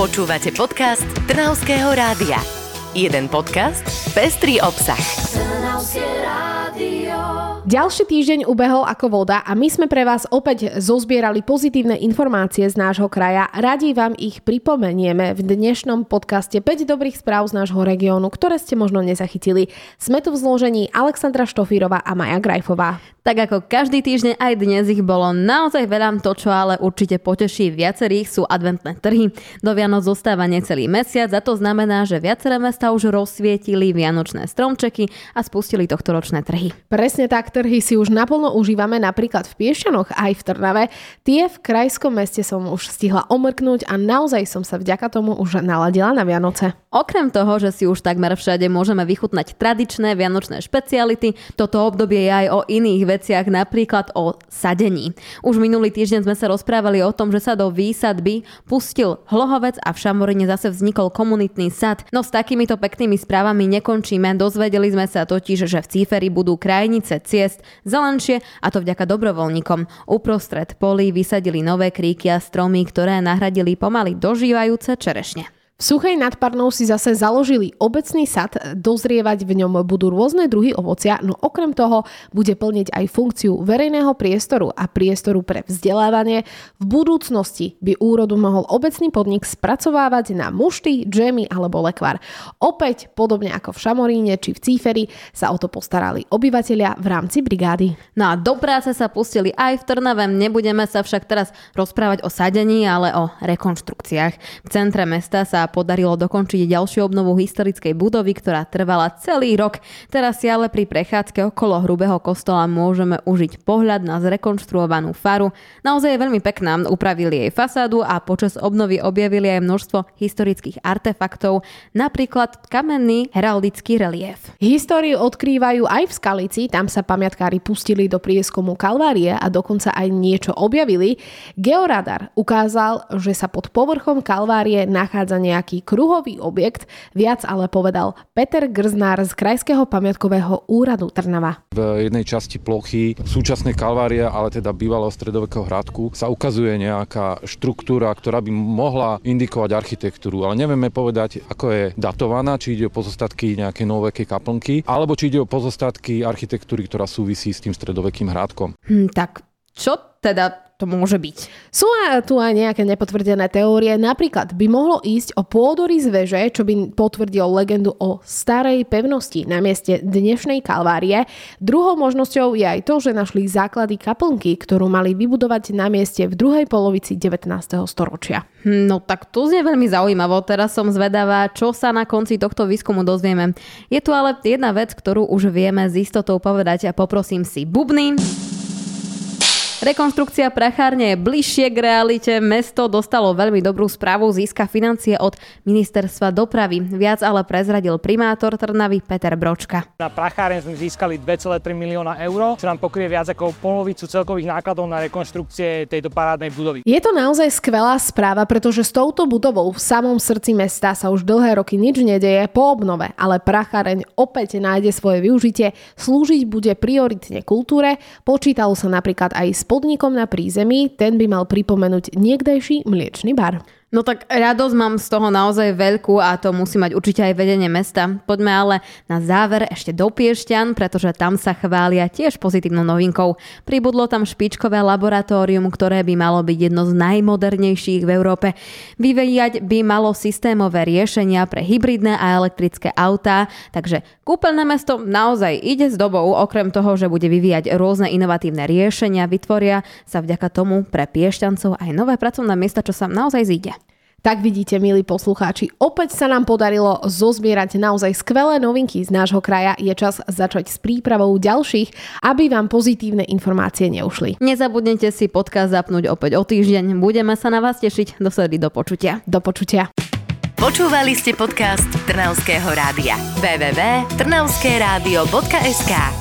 Počúvate podcast Trnavského rádia. Jeden podcast, pestrý obsah. Trnavské rádio. Ďalší týždeň ubehol ako voda a my sme pre vás opäť zozbierali pozitívne informácie z nášho kraja. Radi vám ich pripomenieme v dnešnom podcaste 5 dobrých správ z nášho regiónu, ktoré ste možno nezachytili. Sme tu v zložení Alexandra Štofírova a Maja Grajfová. Tak ako každý týždeň aj dnes ich bolo naozaj veľa, to čo ale určite poteší viacerých sú adventné trhy. Do Vianoc zostáva necelý mesiac a to znamená, že viaceré mesta už rozsvietili vianočné stromčeky a spustili tohtoročné trhy. Presne tak, trhy si už naplno užívame napríklad v Piešťanoch aj v Trnave. Tie v krajskom meste som už stihla omrknúť a naozaj som sa vďaka tomu už naladila na Vianoce. Okrem toho, že si už takmer všade môžeme vychutnať tradičné vianočné špeciality, toto obdobie je aj o iných veciach, napríklad o sadení. Už minulý týždeň sme sa rozprávali o tom, že sa do výsadby pustil hlohovec a v Šamorine zase vznikol komunitný sad. No s takýmito peknými správami nekončíme. Dozvedeli sme sa totiž, že v Cíferi budú krajnice ciest zelenšie a to vďaka dobrovoľníkom. Uprostred polí vysadili nové kríky a stromy, ktoré nahradili pomaly dožívajúce čerešne. V Suchej nad Parnou si zase založili obecný sad, dozrievať v ňom budú rôzne druhy ovocia, no okrem toho bude plniť aj funkciu verejného priestoru a priestoru pre vzdelávanie. V budúcnosti by úrodu mohol obecný podnik spracovávať na mušty, džemy alebo lekvar. Opäť, podobne ako v Šamoríne či v Cíferi, sa o to postarali obyvateľia v rámci brigády. No a do práce sa pustili aj v Trnave, nebudeme sa však teraz rozprávať o sadení, ale o rekonštrukciách. V centre mesta sa podarilo dokončiť ďalšiu obnovu historickej budovy, ktorá trvala celý rok. Teraz si ale pri prechádzke okolo hrubého kostola môžeme užiť pohľad na zrekonštruovanú faru. Naozaj je veľmi pekná, upravili jej fasádu a počas obnovy objavili aj množstvo historických artefaktov, napríklad kamenný heraldický relief. Históriu odkrývajú aj v Skalici, tam sa pamiatkári pustili do prieskomu Kalvárie a dokonca aj niečo objavili. Georadar ukázal, že sa pod povrchom Kalvárie nachádza nejaký nejaký kruhový objekt, viac ale povedal Peter Grznár z Krajského pamiatkového úradu Trnava. V jednej časti plochy súčasnej Kalvária, ale teda bývalého stredovekého hradku, sa ukazuje nejaká štruktúra, ktorá by mohla indikovať architektúru, ale nevieme povedať, ako je datovaná, či ide o pozostatky nejakej novekej kaplnky, alebo či ide o pozostatky architektúry, ktorá súvisí s tým stredovekým hradkom. Hm, tak čo teda to môže byť. Sú tu aj nejaké nepotvrdené teórie. Napríklad by mohlo ísť o pôdory z veže, čo by potvrdil legendu o starej pevnosti na mieste dnešnej Kalvárie. Druhou možnosťou je aj to, že našli základy kaplnky, ktorú mali vybudovať na mieste v druhej polovici 19. storočia. Hm, no tak to znie veľmi zaujímavo. Teraz som zvedavá, čo sa na konci tohto výskumu dozvieme. Je tu ale jedna vec, ktorú už vieme s istotou povedať a poprosím si bubny. Rekonštrukcia prachárne je bližšie k realite. Mesto dostalo veľmi dobrú správu, získa financie od ministerstva dopravy. Viac ale prezradil primátor Trnavy Peter Bročka. Na prachárne sme získali 2,3 milióna eur, čo nám pokrie viac ako polovicu celkových nákladov na rekonštrukcie tejto parádnej budovy. Je to naozaj skvelá správa, pretože s touto budovou v samom srdci mesta sa už dlhé roky nič nedeje po obnove, ale pracháreň opäť nájde svoje využitie, slúžiť bude prioritne kultúre, počítalo sa napríklad aj s podnikom na prízemí, ten by mal pripomenúť niekdejší mliečný bar. No tak radosť mám z toho naozaj veľkú a to musí mať určite aj vedenie mesta. Poďme ale na záver ešte do Piešťan, pretože tam sa chvália tiež pozitívnou novinkou. Pribudlo tam špičkové laboratórium, ktoré by malo byť jedno z najmodernejších v Európe. Vyvíjať by malo systémové riešenia pre hybridné a elektrické autá, takže kúpeľné mesto naozaj ide s dobou, okrem toho, že bude vyvíjať rôzne inovatívne riešenia, vytvoria sa vďaka tomu pre Piešťancov aj nové pracovné miesta, čo sa naozaj zíde. Tak vidíte, milí poslucháči, opäť sa nám podarilo zozbierať naozaj skvelé novinky z nášho kraja. Je čas začať s prípravou ďalších, aby vám pozitívne informácie neušli. Nezabudnite si podcast zapnúť opäť o týždeň. Budeme sa na vás tešiť. Dosedy do počutia. Do počutia. Počúvali ste podcast Trnavského rádia. www.trnavskeradio.sk